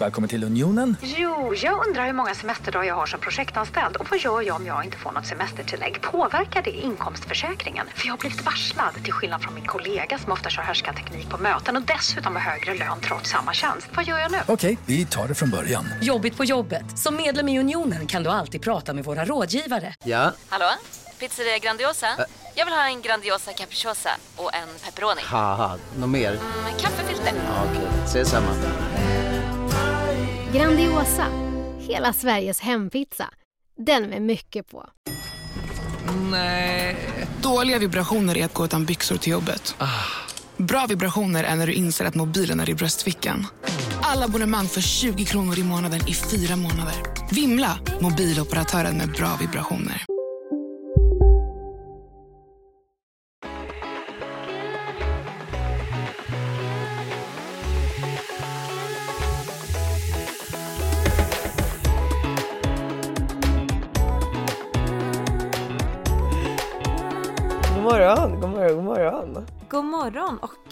Välkommen till Unionen. Jo, jag undrar hur många semesterdagar jag har som projektanställd och vad gör jag om jag inte får något semestertillägg? Påverkar det inkomstförsäkringen? För jag har blivit varslad, till skillnad från min kollega som ofta kör härskarteknik på möten och dessutom har högre lön trots samma tjänst. Vad gör jag nu? Okej, vi tar det från början. Jobbigt på jobbet. Som medlem i Unionen kan du alltid prata med våra rådgivare. Ja, Hallå? Pizzeria Grandiosa? Jag vill ha en Grandiosa capriciosa och en pepperoni. något mer? Med kaffefilter. Ja, Okej, ses samma. Grandiosa, hela Sveriges hempizza. Den med mycket på. Dåliga vibrationer är att gå utan byxor till jobbet. Bra vibrationer är när du inser att mobilen är i bröstfickan. Alla abonnemang för 20 kronor i månaden i fyra månader. Vimla! Mobiloperatören med bra vibrationer.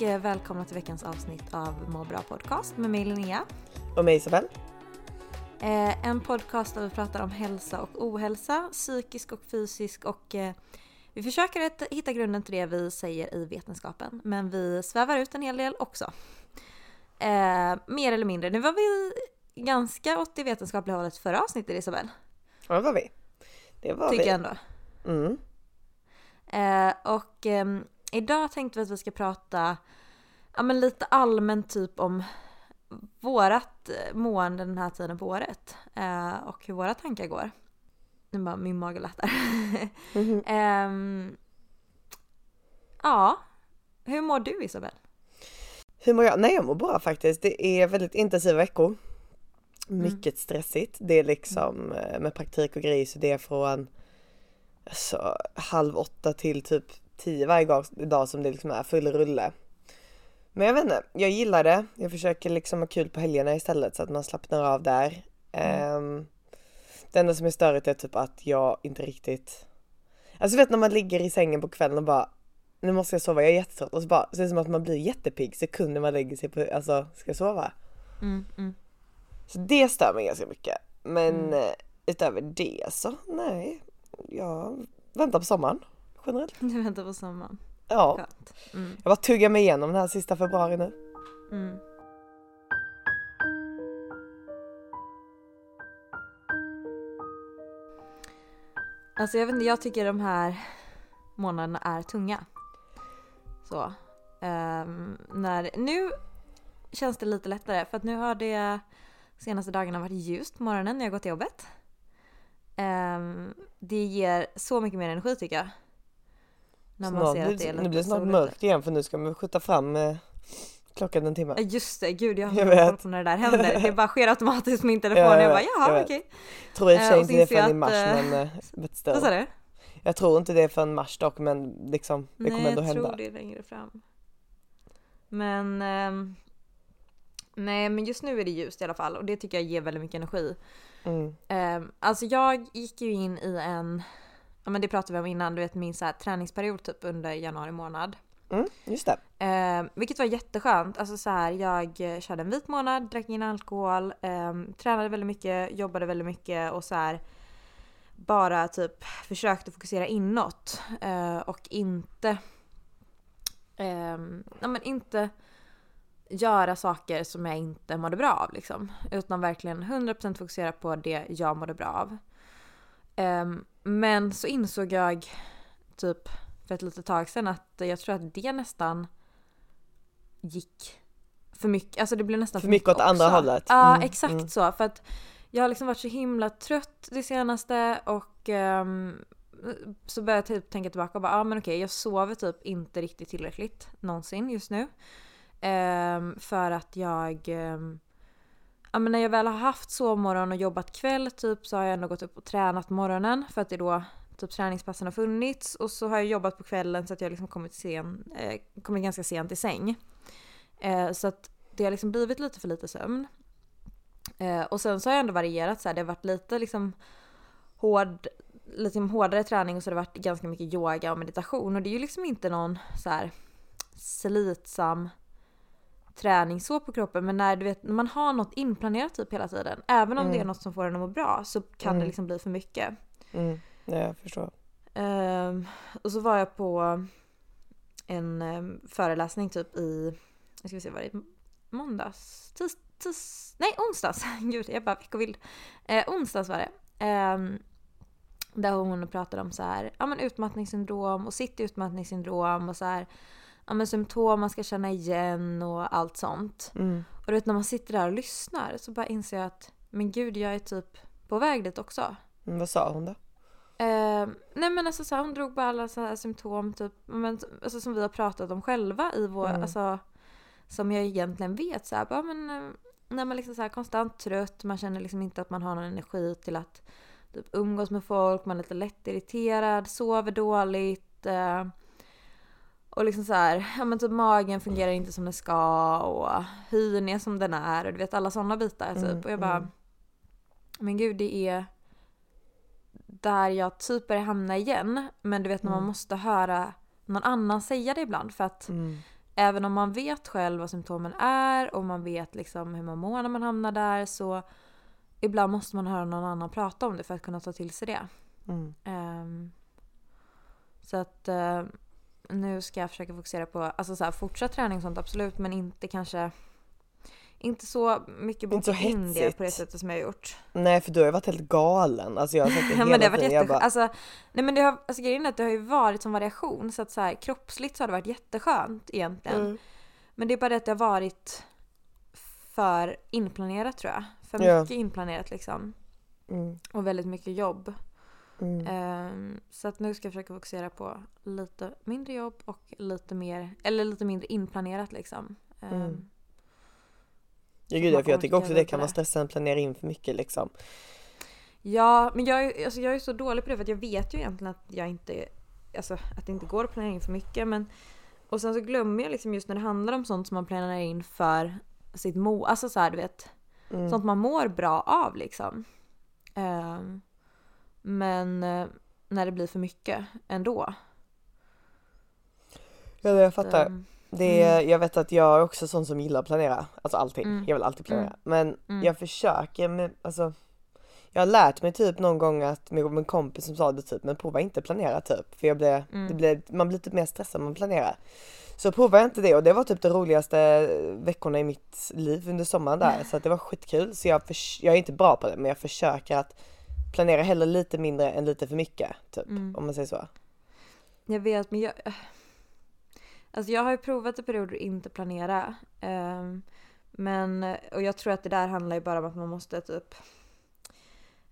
Välkomna till veckans avsnitt av Må bra podcast med mig Linnea. Och mig Isabel. Eh, en podcast där vi pratar om hälsa och ohälsa, psykisk och fysisk och eh, vi försöker att hitta grunden till det vi säger i vetenskapen men vi svävar ut en hel del också. Eh, mer eller mindre. Nu var vi ganska åt det vetenskapliga hållet förra avsnittet Isabel. Ja, det var vi. Det var Tycker vi. jag ändå. Mm. Eh, och ehm, idag tänkte vi att vi ska prata ja, men lite allmänt typ om vårat eh, mående den här tiden på året eh, och hur våra tankar går. Nu bara min mage lättar. Mhm. Ehm, ja, hur mår du Isabel? Hur mår jag? Nej, jag mår bra faktiskt. Det är väldigt intensiva veckor. Mycket stressigt. Det är liksom eh, med praktik och grejer så det är från alltså, halv åtta till typ tio varje dag, som det liksom är full rulle. Men jag vet inte, jag gillar det. Jag försöker liksom ha kul på helgerna istället så att man slappnar av där. Ehm, det enda som är störigt är typ att jag inte riktigt Alltså vet när man ligger i sängen på kvällen och bara Nu måste jag sova, jag är jättetrött och så bara så är det som att man blir jättepigg sekunden man lägger sig på, alltså ska sova. Mm, mm. Så det stör mig ganska mycket. Men eh, utöver det så nej, jag väntar på sommaren generellt. Du väntar på sommaren. Ja, Skönt. Mm, jag bara tuggar mig igenom den här sista februari nu. mm. Alltså jag vet inte, jag tycker de här månaderna är tunga. Så. ehm, när, nu känns det lite lättare för att nu har det senaste dagarna varit ljust på morgonen när jag gått till jobbet. Ehm, det ger så mycket mer energi tycker jag. När man Snart, ser att det är nu blir det snart mörkt igen för nu ska man skjuta fram eh, klockan en timme. Just det, gud jag har Jag inte koll på när det där händer. Det bara sker automatiskt på min telefon. Ja, jag jag bara jaha jag okej. Tror i och för Eh, sig och inte det jag förrän i mars eh, men, eh. Vad sa du? Jag tror inte det är förrän mars dock men liksom det kommer Nej ändå jag hända. tror det är längre fram. Men ehm, Nej men just nu är det ljust i alla fall och det tycker jag ger väldigt mycket energi. Mm. Um, alltså jag gick ju in i en, ja men det pratade vi om innan, du vet min så här träningsperiod typ under januari månad. Mm, just det. Eh, vilket var jätteskönt. Alltså så här, jag eh, körde en vit månad, drack ingen alkohol, ehm, tränade väldigt mycket, jobbade väldigt mycket och så här bara typ försökte fokusera inåt eh, och inte ehm, ja, men inte göra saker som jag inte mådde bra av liksom. Utan verkligen 100% fokusera på det jag mådde bra av. Ehm, men så insåg jag typ för ett litet tag sedan att jag tror att det nästan gick för mycket. Alltså det blev nästan För mycket åt andra hållet. Ja Mm, exakt mm. så. För att jag har liksom varit så himla trött det senaste och ehm, så började jag typ tänka tillbaka och bara, ja ah, men okej jag sover typ inte riktigt tillräckligt någonsin just nu. Ehm, för att jag ehm, Ja men när jag väl har haft sovmorgon och jobbat kväll typ så har jag ändå gått upp och tränat morgonen för att det är då typ träningspassen har funnits och så har jag jobbat på kvällen så att jag liksom kommit, sen, eh, kommit ganska sent i säng. Eh, så att det har liksom blivit lite för lite sömn. Eh, och sen så har jag ändå varierat så här, det har varit lite liksom hård, lite liksom hårdare träning och så har det varit ganska mycket yoga och meditation och det är ju liksom inte någon så här slitsam träning så på kroppen men när du vet när man har något inplanerat typ hela tiden även om Mm. det är något som får en att må bra så kan det Mm. liksom bli för mycket. Mm. Ja, jag förstår. Ehm, och så var jag på en ehm, föreläsning typ i, jag ska vi se vad det är, måndags, tis, tis, nej onsdags, gud jag är bara veckovild. Eh, onsdags var det. Ehm, där hon pratade om så här, ja men utmattningssyndrom och sitt utmattningssyndrom och så här, ja men symptom man ska känna igen och allt sånt. Mm. Och du vet när man sitter där och lyssnar så bara inser jag att men gud jag är typ på väg dit också. Men vad sa hon då? Eh, nej men alltså så här, hon drog bara alla så här symptom typ, men, alltså, som vi har pratat om själva i vår, Mm. alltså som jag egentligen vet så här, bara, men eh, när man liksom så här konstant trött, man känner liksom inte att man har någon energi till att typ umgås med folk, man är lite lättirriterad, sover dåligt. Eh, och liksom så här, ja men typ magen fungerar inte som den ska och hyn är som den är och du vet alla sådana bitar typ. Mm, och jag bara, mm. men gud det är där jag typ börjar hamna igen. Men du vet när man Mm. måste höra någon annan säga det ibland för att Mm. även om man vet själv vad symptomen är och man vet liksom hur man mår när man hamnar där så ibland måste man höra någon annan prata om det för att kunna ta till sig det. Mm. Ehm, så att eh, nu ska jag försöka fokusera på alltså så här, fortsatt träning och sånt absolut men inte kanske inte så mycket Inte så boka in det hetsigt. på det sättet som jag har gjort. Nej för du har ju varit helt galen. Alltså jag har sagt det Ja hela men det har varit tiden. Jätteskönt. bara, Alltså, nej men det har, alltså grejen är att det har ju varit som variation så att så här, kroppsligt så har det varit jätteskönt egentligen. Mm. Men det är bara det att det har varit för inplanerat tror jag. För Ja. mycket inplanerat liksom. Mm. Och väldigt mycket jobb. Mm. Ehm, så att nu ska jag försöka fokusera på lite mindre jobb och lite mer, eller lite mindre inplanerat liksom. Ehm, Mm. Ja gud för jag tycker också det kan vara stressande att planera in för mycket liksom. Ja, men jag, är- alltså jag är så dålig på det för jag vet ju egentligen att jag inte, alltså att det inte går att planera in för mycket men och sen så glömmer jag liksom just när det handlar om sånt som man planerar in för sitt må, alltså så här, du vet Mm. sånt man mår bra av liksom. Ehm, men eh, när det blir för mycket ändå. Ja jag fattar. Ehm, Det är, Jag vet att jag är också sån som gillar att planera, alltså allting. Mm. Jag vill alltid planera. Mm. Men Mm. jag försöker med, alltså jag har lärt mig typ någon gång att med min kompis som sa det typ, men prova inte planera typ. För jag blev, Mm. det blev, man blir typ mer stressad när man planerar. Så provade jag inte det och det var typ de roligaste veckorna i mitt liv under sommaren där. Så att det var skitkul. Så jag, jag är inte bra på det men jag försöker att planera hellre lite mindre än lite för mycket. Typ, Mm. om man säger så. Jag vet men jag... Alltså jag har ju provat i perioder att inte planera. ehm, men, och jag tror att det där handlar ju bara om att man måste typ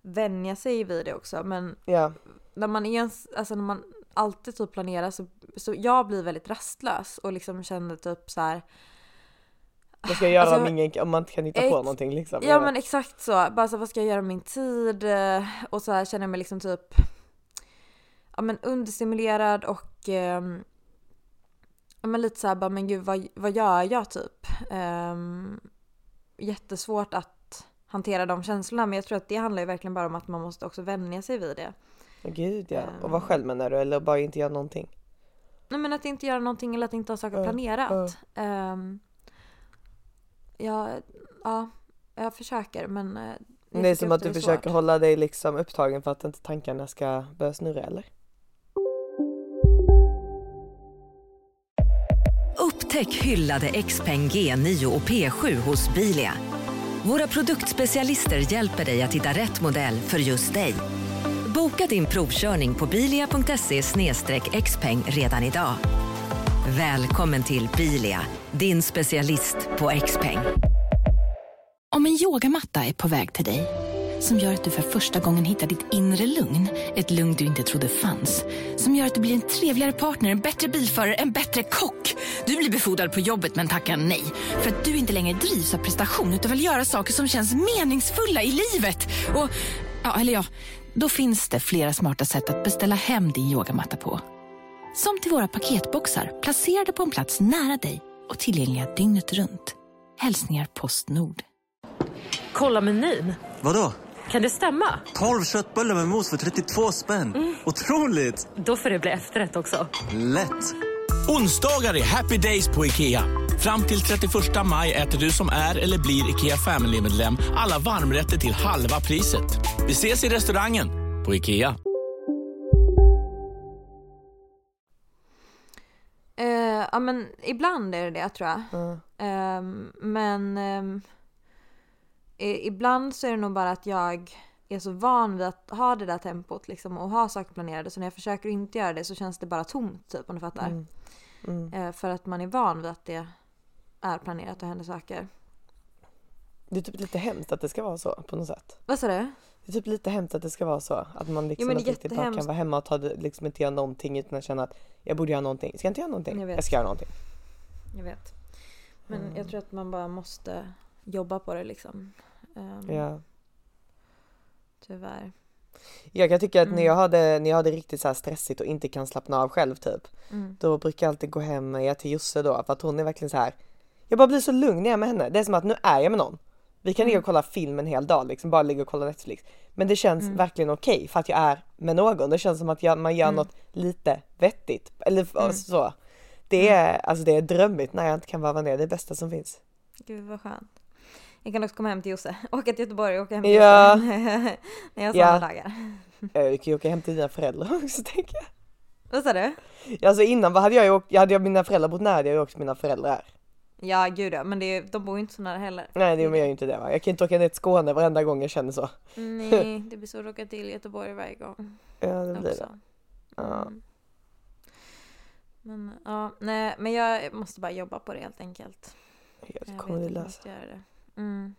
vänja sig vid det också. Men Ja, när man, är, ens- alltså när man alltid typ planerar så, så jag blir väldigt rastlös och liksom känner typ så här. Vad ska jag göra Alltså, om, ingen, om man inte kan hitta på någonting liksom? Ja men exakt så. Bara så vad ska jag göra med min tid? Eh, Och så här känner jag mig liksom typ ja, men understimulerad och ehm, ja, men lite så här bara men gud vad, vad gör jag typ? Um, jättesvårt att hantera de känslorna men jag tror att det handlar ju verkligen bara om att man måste också vänja sig vid det. Gud ja. Och Ehm. vad själv menar du? Eller bara inte göra någonting? Nej men att inte göra någonting eller att inte ha saker planerat. Ehm, ja, ja, jag försöker men eh, jag Det är som att du försöker svårt. hålla dig liksom upptagen för att inte tankarna ska börja snurra eller? Upptäck hyllade XPeng G9 och P7 hos Bilia. Våra produktspecialister hjälper dig att hitta rätt modell för just dig. Boka din provkörning på bilia.se xpeng redan idag. Välkommen till Bilia, din specialist på X-peng. Om en yogamatta är på väg till dig, som gör att du för första gången hittar ditt inre lugn, ett lugn du inte trodde fanns, som gör att du blir en trevligare partner, en bättre bilförare, en bättre kock. Du blir befordrad på jobbet men tackar nej, för att du inte längre drivs av prestation utan vill göra saker som känns meningsfulla i livet. Och, ja, eller ja, då finns det flera smarta sätt att beställa hem din yogamatta på. Som till våra paketboxar placerade på en plats nära dig och tillgängliga dygnet runt. Hälsningar Postnord. Kolla menyn. Vadå? Kan det stämma? 12 köttbullar med mos för 32 spänn. Otroligt! Då får det bli efterrätt också. Lätt! Onsdagar är happy days på IKEA. Fram till 31 maj äter du som är eller blir IKEA Family-medlem alla varmrätter till halva priset. Vi ses i restaurangen på IKEA. Eh, ja men ibland är det det tror jag. Mm. Ehm, men i, ibland så är det nog bara att jag är så van vid att ha det där tempot liksom och ha saker planerade så när jag försöker inte göra det så känns det bara tomt typ om du fattar. Mm. Mm. Eh, för att man är van vid att det är planerat och händer saker. Det är typ lite hemskt att det ska vara så på något sätt. Vad sa du? Det är typ lite hemskt att det ska vara så. Att man liksom att riktigt bara kan vara hemma och ta liksom inte göra någonting utan att känna att jag borde göra någonting. Ska jag inte göra någonting? Jag Jag, ska göra någonting. Jag vet. Men Mm. jag tror att man bara måste jobba på det liksom. Ehm, Ja. Tyvärr. Jag kan tycka att när Mm. jag hade, när jag hade riktigt så här stressigt och inte kan slappna av själv typ. Mm. Då brukar jag alltid gå hem med till Josse då för att hon är verkligen så här. Jag bara blir så lugn när jag är med henne. Det är som att nu är jag med någon. Vi kan ligga och kolla film en hel dag liksom, bara ligga och kolla Netflix. Men det känns Mm. verkligen okej för att jag är med någon. Det känns som att jag, man gör Mm. något lite vettigt. Eller Mm. så. Det är, alltså det är drömmigt när jag inte kan varva ner. Det är det bästa som finns. Gud vad skönt. Jag kan också komma hem till Josse. Åka till Göteborg och åka hem till Ja. Josse. när jag har Ja. dagar. Vi kan ju åka hem till dina föräldrar också tänker jag. Vad sa du? Alltså innan hade jag åkt, hade jag mina föräldrar bott nära hade jag ju åkt till mina föräldrar. Ja gud ja, men det de bor ju inte så nära heller. Nej det gör ju inte det va. Jag kan inte åka ner till Skåne varenda gång jag känner så. Nej, det blir så att åka till Göteborg varje gång. Ja det blir också. det. Ja. Mm. Men ja, nej, men jag måste bara jobba på det helt enkelt. Jag kommer det att jag lösa. måste göra det. Mm.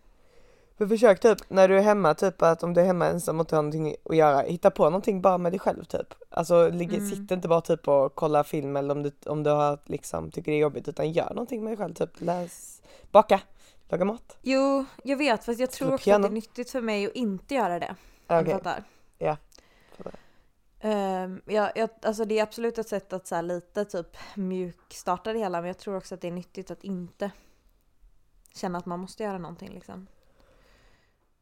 För försök typ när du är hemma typ att om du är hemma ensam och inte har någonting att göra, hitta på någonting bara med dig själv typ. Alltså Mm. sitt inte bara typ och kolla film eller om du, om du har liksom tycker det är jobbigt utan gör någonting med dig själv typ läs, baka, laga mat. Jo, jag vet fast jag Spela tror också att det är nyttigt för mig att inte göra det. Okej. fattar. Ja. Um, ja, jag, alltså det är absolut ett sätt att så lite typ mjukstarta det hela men jag tror också att det är nyttigt att inte känna att man måste göra någonting liksom.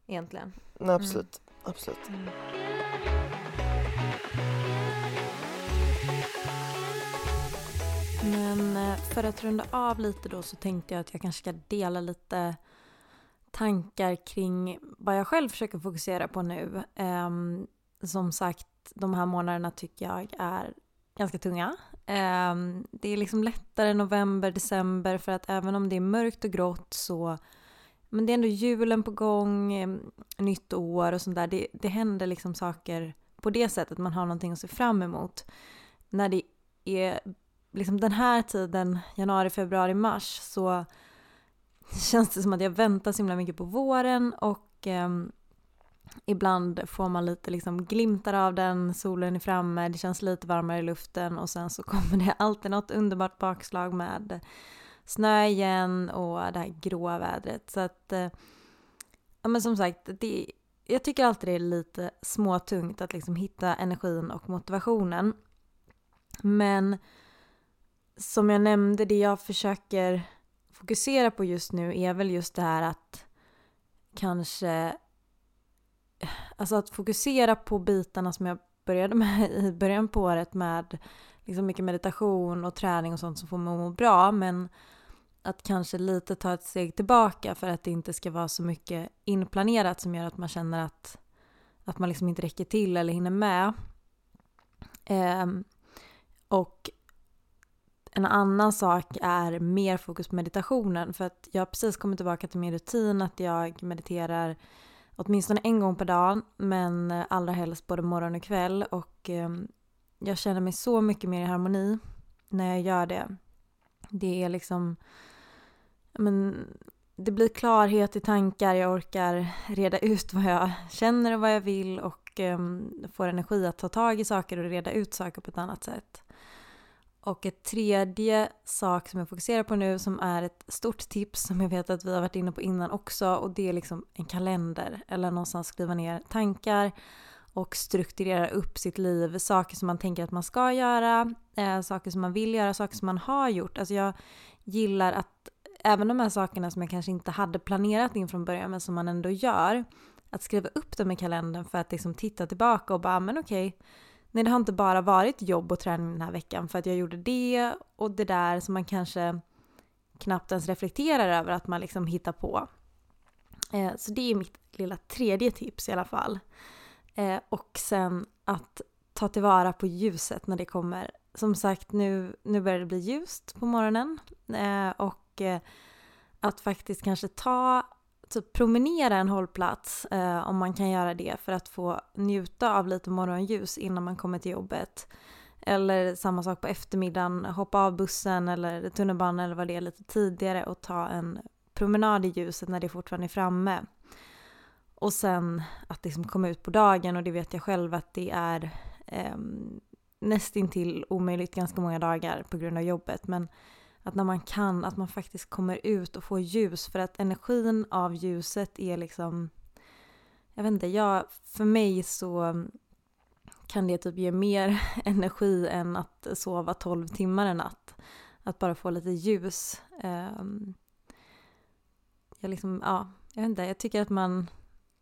Egentligen. Nej, absolut, absolut. Mm. Men eh, för att runda av lite då så tänkte jag att jag kanske ska dela lite tankar kring vad jag själv försöker fokusera på nu. Ehm, som sagt, de här månaderna tycker jag är ganska tunga. Ehm, det är liksom lättare november, december för att även om det är mörkt och grått så men det är ändå julen på gång, eh, nytt år och sånt där. Det, det händer liksom saker på det sättet. Man har någonting att se fram emot. När det är liksom den här tiden, januari, februari, mars, så känns det som att jag väntar så himla mycket på våren och eh, ibland får man lite liksom glimtar av den, solen är framme, det känns lite varmare i luften och sen så kommer det alltid något underbart bakslag med snö igen och det här gråa vädret. Så att, eh, ja men som sagt, det, jag tycker alltid det är lite småtungt att liksom hitta energin och motivationen. Men som jag nämnde, det jag försöker fokusera på just nu är väl just det här att kanske Alltså att fokusera på bitarna som jag började med i början på året med liksom mycket meditation och träning och sånt som får mig att må bra men att kanske lite ta ett steg tillbaka för att det inte ska vara så mycket inplanerat som gör att man känner att, att man liksom inte räcker till eller hinner med. Eh, och en annan sak är mer fokus på meditationen för att jag har precis kommit tillbaka till min rutin att jag mediterar åtminstone en gång per dag men allra helst både morgon och kväll och ehm, jag känner mig så mycket mer i harmoni när jag gör det. Det är liksom men, det blir klarhet i tankar, jag orkar reda ut vad jag känner och vad jag vill och um, får energi att ta tag i saker och reda ut saker på ett annat sätt. Och ett tredje sak som jag fokuserar på nu som är ett stort tips som jag vet att vi har varit inne på innan också och det är liksom en kalender eller någonstans skriva ner tankar och strukturera upp sitt liv, saker som man tänker att man ska göra, eh, saker som man vill göra, saker som man har gjort. Alltså jag gillar att även de här sakerna som jag kanske inte hade planerat in från början men som man ändå gör, att skriva upp dem i kalendern för att liksom titta tillbaka och bara, men okej, Nej, det har inte bara varit jobb och träning den här veckan för att jag gjorde det och det där som man kanske knappt ens reflekterar över att man liksom hittar på. Eh, så det är mitt lilla tredje tips i alla fall. Eh, och sen att ta tillvara på ljuset när det kommer. Som sagt, nu, nu börjar det bli ljust på morgonen. Eh, och eh, att faktiskt kanske ta, typ promenera en hållplats eh, om man kan göra det för att få njuta av lite morgonljus innan man kommer till jobbet. Eller samma sak på eftermiddagen, hoppa av bussen eller tunnelbanan eller vad det är lite tidigare och ta en promenad i ljuset när det fortfarande är framme. Och sen att liksom komma ut på dagen och det vet jag själv att det är eh, nästintill omöjligt ganska många dagar på grund av jobbet. Men att när man kan, att man faktiskt kommer ut och får ljus. För att energin av ljuset är liksom, jag vet inte, jag, för mig så kan det typ ge mer energi än att sova 12 timmar en natt. Att bara få lite ljus. Ehm, jag liksom, ja, jag vet inte, jag tycker att man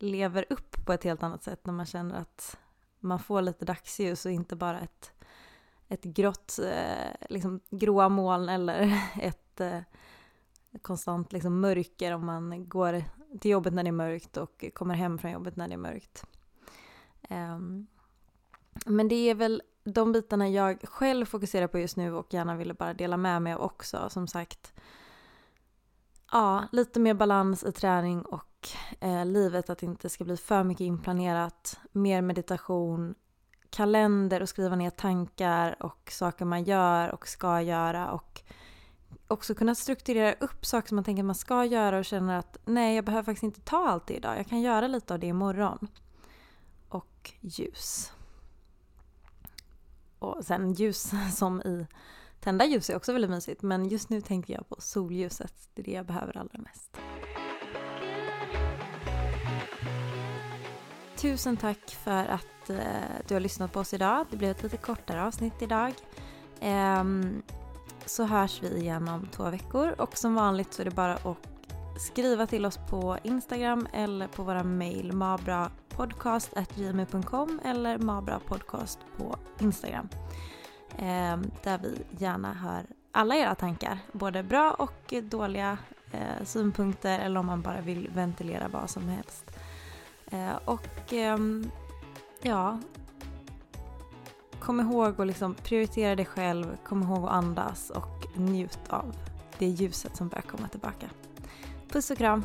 lever upp på ett helt annat sätt när man känner att man får lite dagsljus och inte bara ett, ett grått, eh, liksom gråa moln eller ett eh, konstant liksom mörker om man går till jobbet när det är mörkt och kommer hem från jobbet när det är mörkt. Ehm, men det är väl de bitarna jag själv fokuserar på just nu och gärna ville bara dela med mig av också. Som sagt, ja, lite mer balans i träning och eh, livet. Att det inte ska bli för mycket inplanerat. Mer meditation, kalender och skriva ner tankar och saker man gör och ska göra. Och också kunna strukturera upp saker som man tänker att man ska göra och känner att nej, jag behöver faktiskt inte ta allt det idag. Jag kan göra lite av det imorgon. Och ljus. Och sen ljus som i tända ljus är också väldigt mysigt. Men just nu tänker jag på solljuset. Det är det jag behöver allra mest. Tusen tack för att eh, du har lyssnat på oss idag. Det blev ett lite kortare avsnitt idag. Ehm, så hörs vi igen om två veckor och som vanligt så är det bara att skriva till oss på Instagram eller på våra mejl mabrapodcast.gmail.com eller mabrapodcast på Instagram. Eh, där vi gärna hör alla era tankar, både bra och dåliga eh, synpunkter eller om man bara vill ventilera vad som helst. Eh, och ehm, ja, kom ihåg att liksom prioritera dig själv, kom ihåg att andas och njut av det ljuset som börjar komma tillbaka. Puss och kram!